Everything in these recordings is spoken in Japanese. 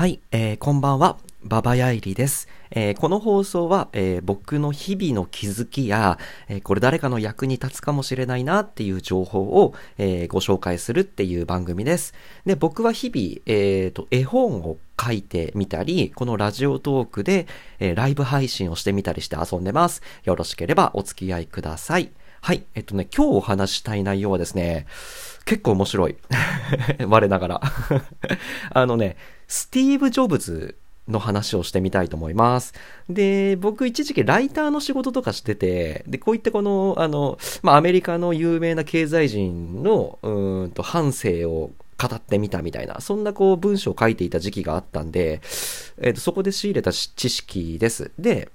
はい、えー、こんばんは。ババヤイリです。えーこの放送は、えー僕の日々の気づきや、えーこれ誰かの役に立つかもしれないなっていう情報を、えご紹介するっていう番組です。で、僕は日々、えーと、絵本を書いてみたり、このラジオトークで、えライブ配信をしてみたりして遊んでます。よろしければお付き合いください。はい。えっとね、今日お話したい内容はですね、結構面白い。我ながら。あのね、スティーブ・ジョブズの話をしてみたいと思います。で、僕一時期ライターの仕事とかしてて、で、こういったこの、あの、まあ、アメリカの有名な経済人の、うんと、半生を語ってみたみたいな、そんなこう文章を書いていた時期があったんで、えっ、と、そこで仕入れた知識です。で、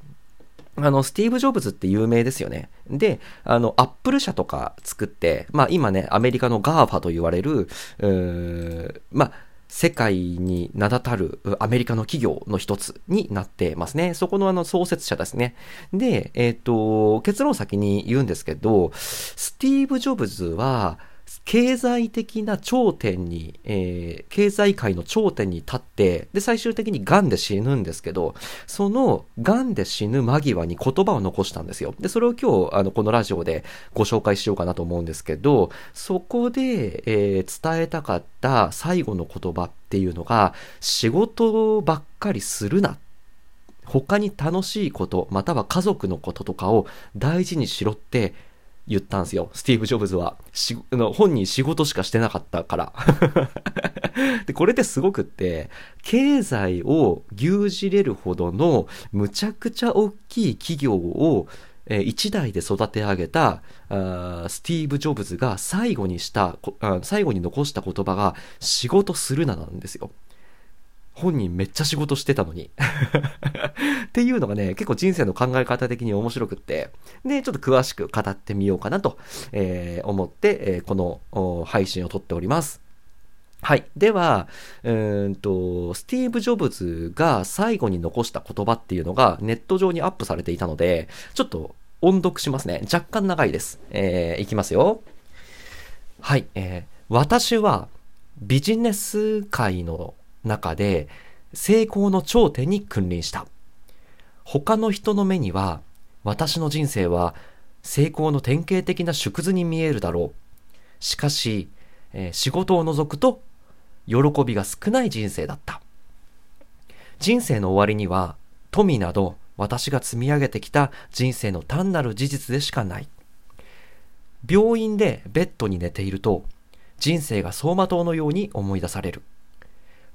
あの、スティーブ・ジョブズって有名ですよね。で、あの、アップル社とか作って、まあ今ね、アメリカの GAFA と言われる、うーんまあ、世界に名だたるアメリカの企業の一つになってますね。そこのあの創設者ですね。で、えっ、と、結論先に言うんですけど、スティーブ・ジョブズは、経済的な頂点に、えー経済界の頂点に立って、で、最終的に癌で死ぬんですけど、その癌で死ぬ間際に言葉を残したんですよ。で、それを今日、あの、このラジオでご紹介しようかなと思うんですけど、そこで、えー伝えたかった最後の言葉っていうのが、仕事ばっかりするな。他に楽しいこと、または家族のこととかを大事にしろって言ったんですよ。スティーブ・ジョブズは。しの本人仕事しかしてなかったから。で、これってすごくって、経済を牛耳れるほどのむちゃくちゃ大きい企業を、えー一代で育て上げたあスティーブ・ジョブズが最後にした、最後に残した言葉が仕事するななんですよ。本人めっちゃ仕事してたのに。っていうのがね、結構人生の考え方的に面白くって、で、ちょっと詳しく語ってみようかなと、えー思って、えーこの配信を撮っております。はい。では、うんと、スティーブ・ジョブズが最後に残した言葉っていうのがネット上にアップされていたので、ちょっと音読しますね。若干長いです。えーいきますよ。はい。えー私はビジネス界の中で成功の頂点に君臨した。他の人の目には私の人生は成功の典型的な縮図に見えるだろう。しかし、えー仕事を除くと喜びが少ない人生だった。人生の終わりには富など私が積み上げてきた人生の単なる事実でしかない。病院でベッドに寝ていると人生が走馬灯のように思い出される。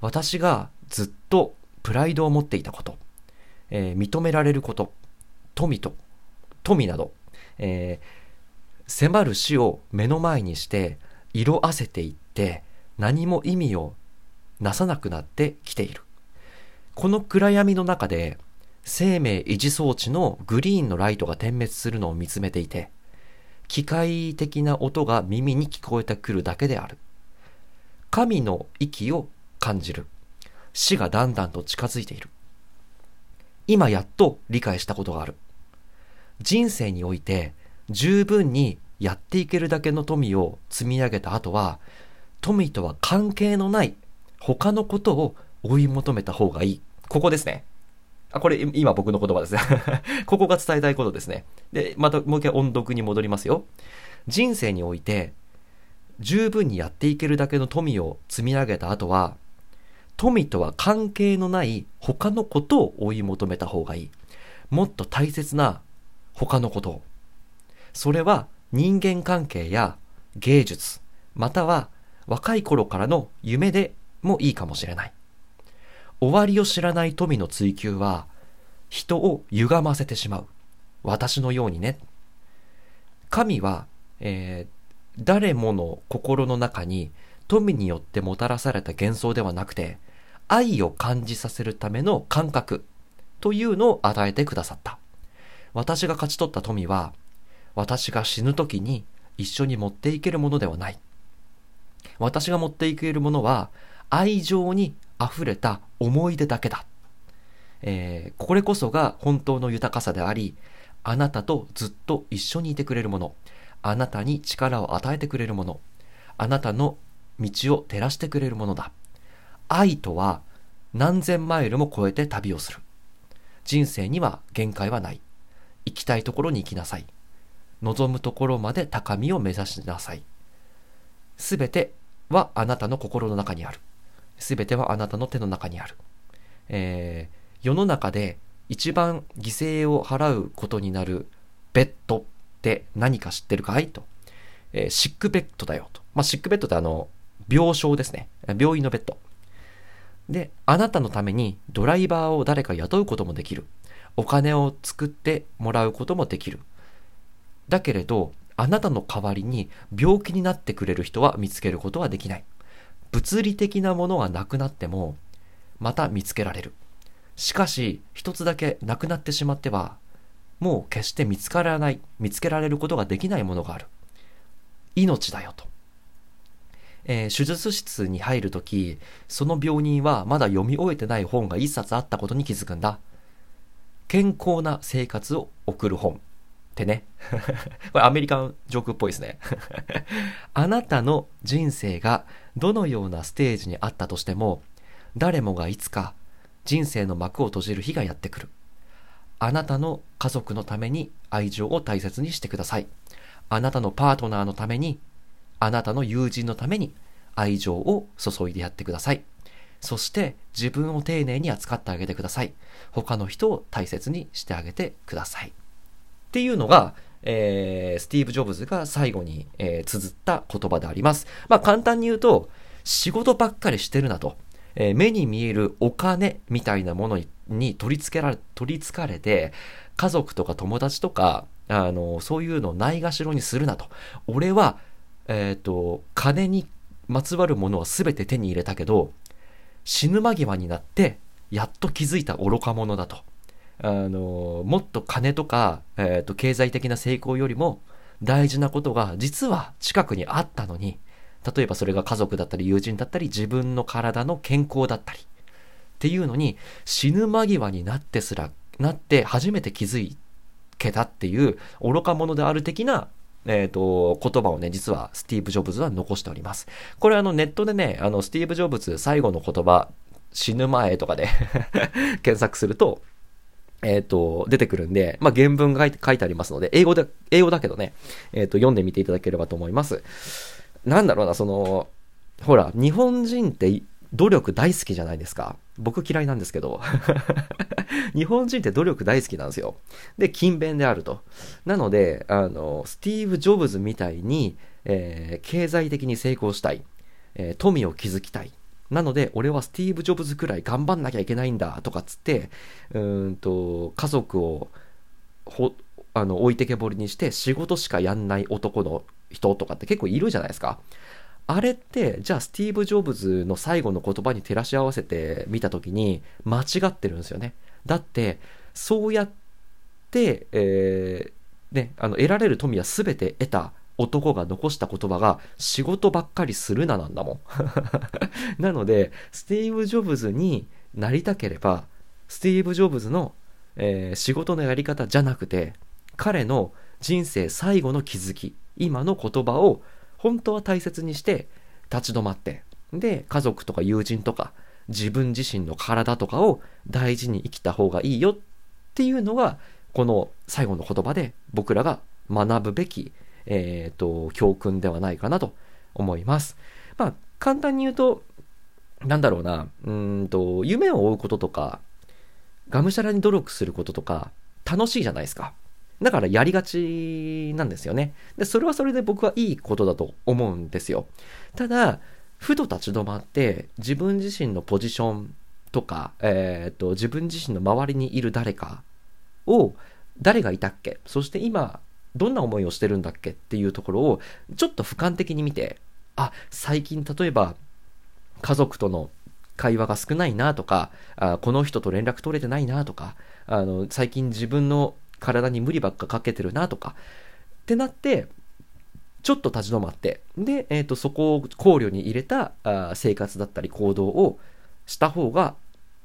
私がずっとプライドを持っていたこと、えー認められること、富と、富など、えー迫る死を目の前にして色あせていって何も意味をなさなくなってきている。この暗闇の中で生命維持装置のグリーンのライトが点滅するのを見つめていて、機械的な音が耳に聞こえてくるだけである。神の息を感じる。死がだんだんと近づいている。今やっと理解したことがある。人生において十分にやっていけるだけの富を積み上げた後は、富とは関係のない他のことを追い求めた方がいい。ここですね。あ、これ今僕の言葉ですね。ここが伝えたいことですね。で、またもう一回音読に戻りますよ。人生において十分にやっていけるだけの富を積み上げた後は、富とは関係のない他のことを追い求めた方がいい。もっと大切な他のことを。それは人間関係や芸術、または若い頃からの夢でもいいかもしれない。終わりを知らない富の追求は人を歪ませてしまう。私のようにね。神は、えー誰もの心の中に富によってもたらされた幻想ではなくて、愛を感じさせるための感覚というのを与えてくださった。私が勝ち取った富は、私が死ぬ時に一緒に持っていけるものではない。私が持っていけるものは、愛情に溢れた思い出だけだ。えーこれこそが本当の豊かさであり、あなたとずっと一緒にいてくれるもの、あなたに力を与えてくれるもの、あなたの道を照らしてくれるものだ。愛とは何千マイルも超えて旅をする。人生には限界はない。行きたいところに行きなさい。望むところまで高みを目指しなさい。すべてはあなたの心の中にある。すべてはあなたの手の中にある。えー、世の中で一番犠牲を払うことになるベッドって何か知ってるかいと。えー、シックベッドだよと。まあ、シックベッドってあの、病床ですね。病院のベッド。で、あなたのためにドライバーを誰か雇うこともできる。お金を作ってもらうこともできる。だけれど、あなたの代わりに病気になってくれる人は見つけることはできない。物理的なものがなくなっても、また見つけられる。しかし、一つだけなくなってしまっては、もう決して見つからない、見つけられることができないものがある。命だよと。えー、手術室に入るとき、その病人はまだ読み終えてない本が一冊あったことに気づくんだ。健康な生活を送る本。ってね。これアメリカンジョークっぽいですね。あなたの人生がどのようなステージにあったとしても、誰もがいつか人生の幕を閉じる日がやってくる。あなたの家族のために愛情を大切にしてください。あなたのパートナーのために、あなたの友人のために愛情を注いでやってください。そして自分を丁寧に扱ってあげてください。他の人を大切にしてあげてください。っていうのが、えー、スティーブ・ジョブズが最後に、えー、綴った言葉であります。まあ簡単に言うと、仕事ばっかりしてるなと。えー、目に見えるお金みたいなものに取り付けられ、取り付かれて、家族とか友達とか、あの、そういうのをないがしろにするなと。俺は、えっ、ー、と、金にまつわるものは全て手に入れたけど、死ぬ間際になって、やっと気づいた愚か者だと。あの、もっと金とか、えっ、ー、と、経済的な成功よりも大事なことが実は近くにあったのに、例えばそれが家族だったり友人だったり自分の体の健康だったりっていうのに死ぬ間際になってすら、なって初めて気づけたっていう愚か者である的なえっ、と、言葉をね、実はスティーブ・ジョブズは残しております。これあのネットでね、あの、スティーブ・ジョブズ最後の言葉、死ぬ前とかで 検索すると、えっ、ー、と、出てくるんで、まあ、原文が書いてありますので、英語で、英語だけどね、えっ、ー、と、読んでみていただければと思います。なんだろうな、その、ほら、日本人って努力大好きじゃないですか。僕嫌いなんですけど。日本人って努力大好きなんですよ。で、勤勉であると。なので、あの、スティーブ・ジョブズみたいに、えー、経済的に成功したい。えー、富を築きたい。なので、俺はスティーブ・ジョブズくらい頑張んなきゃいけないんだ、とかっつって、うんと、家族を、ほ、あの、置いてけぼりにして仕事しかやんない男の人とかって結構いるじゃないですか。あれって、じゃあスティーブ・ジョブズの最後の言葉に照らし合わせてみたときに間違ってるんですよね。だって、そうやって、えー、ね、あの、得られる富は全て得た男が残した言葉が仕事ばっかりするななんだもん。なので、スティーブ・ジョブズになりたければ、スティーブ・ジョブズの、えー、仕事のやり方じゃなくて、彼の人生最後の気づき、今の言葉を本当は大切にして立ち止まって、で、家族とか友人とか自分自身の体とかを大事に生きた方がいいよっていうのが、この最後の言葉で僕らが学ぶべきえっ、ー、と、教訓ではないかなと思います。まあ、簡単に言うと、なんだろうな、うんと、夢を追うこととか、がむしゃらに努力することとか、楽しいじゃないですか。だからやりがちなんですよね。で、それはそれで僕はいいことだと思うんですよ。ただ、ふと立ち止まって、自分自身のポジションとか、えっ、と、自分自身の周りにいる誰かを、誰がいたっけ？そして今、どんな思いをしてるんだっけっていうところをちょっと俯瞰的に見て、あ、最近例えば家族との会話が少ないなとか、あこの人と連絡取れてないなとか、あの、最近自分の体に無理ばっかかけてるなとか、ってなって、ちょっと立ち止まって、で、えっ、ー、と、そこを考慮に入れたあ生活だったり行動をした方が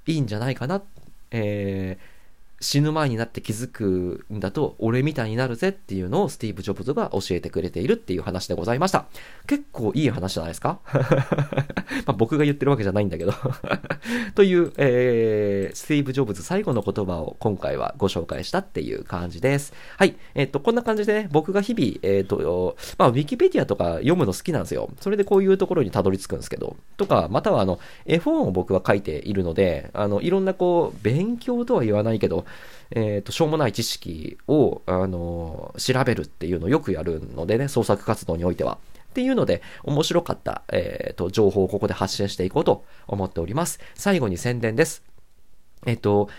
いいんじゃないかな、えー、死ぬ前になって気づくんだと、俺みたいになるぜっていうのをスティーブ・ジョブズが教えてくれているっていう話でございました。結構いい話じゃないですか？まあ僕が言ってるわけじゃないんだけど という、えー、スティーブ・ジョブズ最後の言葉を今回はご紹介したっていう感じです。はい。えっ、ー、と、こんな感じでね、僕が日々、えっ、ー、と、まあ、ウィキペディアとか読むの好きなんですよ。それでこういうところにたどり着くんですけど、とか、またはあの、絵本を僕は書いているので、あの、いろんなこう、勉強とは言わないけど、えっ、ー、と、しょうもない知識を、あの、調べるっていうのをよくやるのでね、創作活動においては。っていうので、面白かった、えっ、ー、と、情報をここで発信していこうと思っております。最後に宣伝です。えっ、ー、と、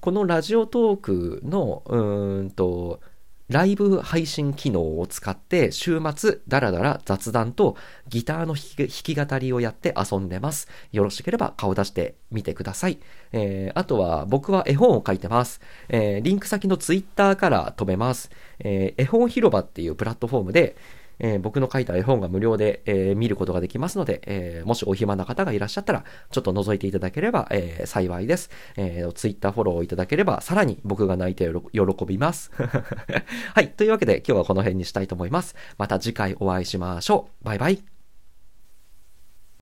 このラジオトークの、うんと、ライブ配信機能を使って週末ダラダラ雑談とギターの弾き語りをやって遊んでます。よろしければ顔出してみてください。えー、あとは僕は絵本を書いてます。えー、リンク先のツイッターから飛べます。えー、絵本広場っていうプラットフォームでえー、僕の書いた絵本が無料で、えー、見ることができますので、えー、もしお暇な方がいらっしゃったら、ちょっと覗いていただければ、え幸いです。えー、ツイッターフォローいただければ、さらに僕が泣いて喜びます。はい。というわけで、今日はこの辺にしたいと思います。また次回お会いしましょう。バイバイ。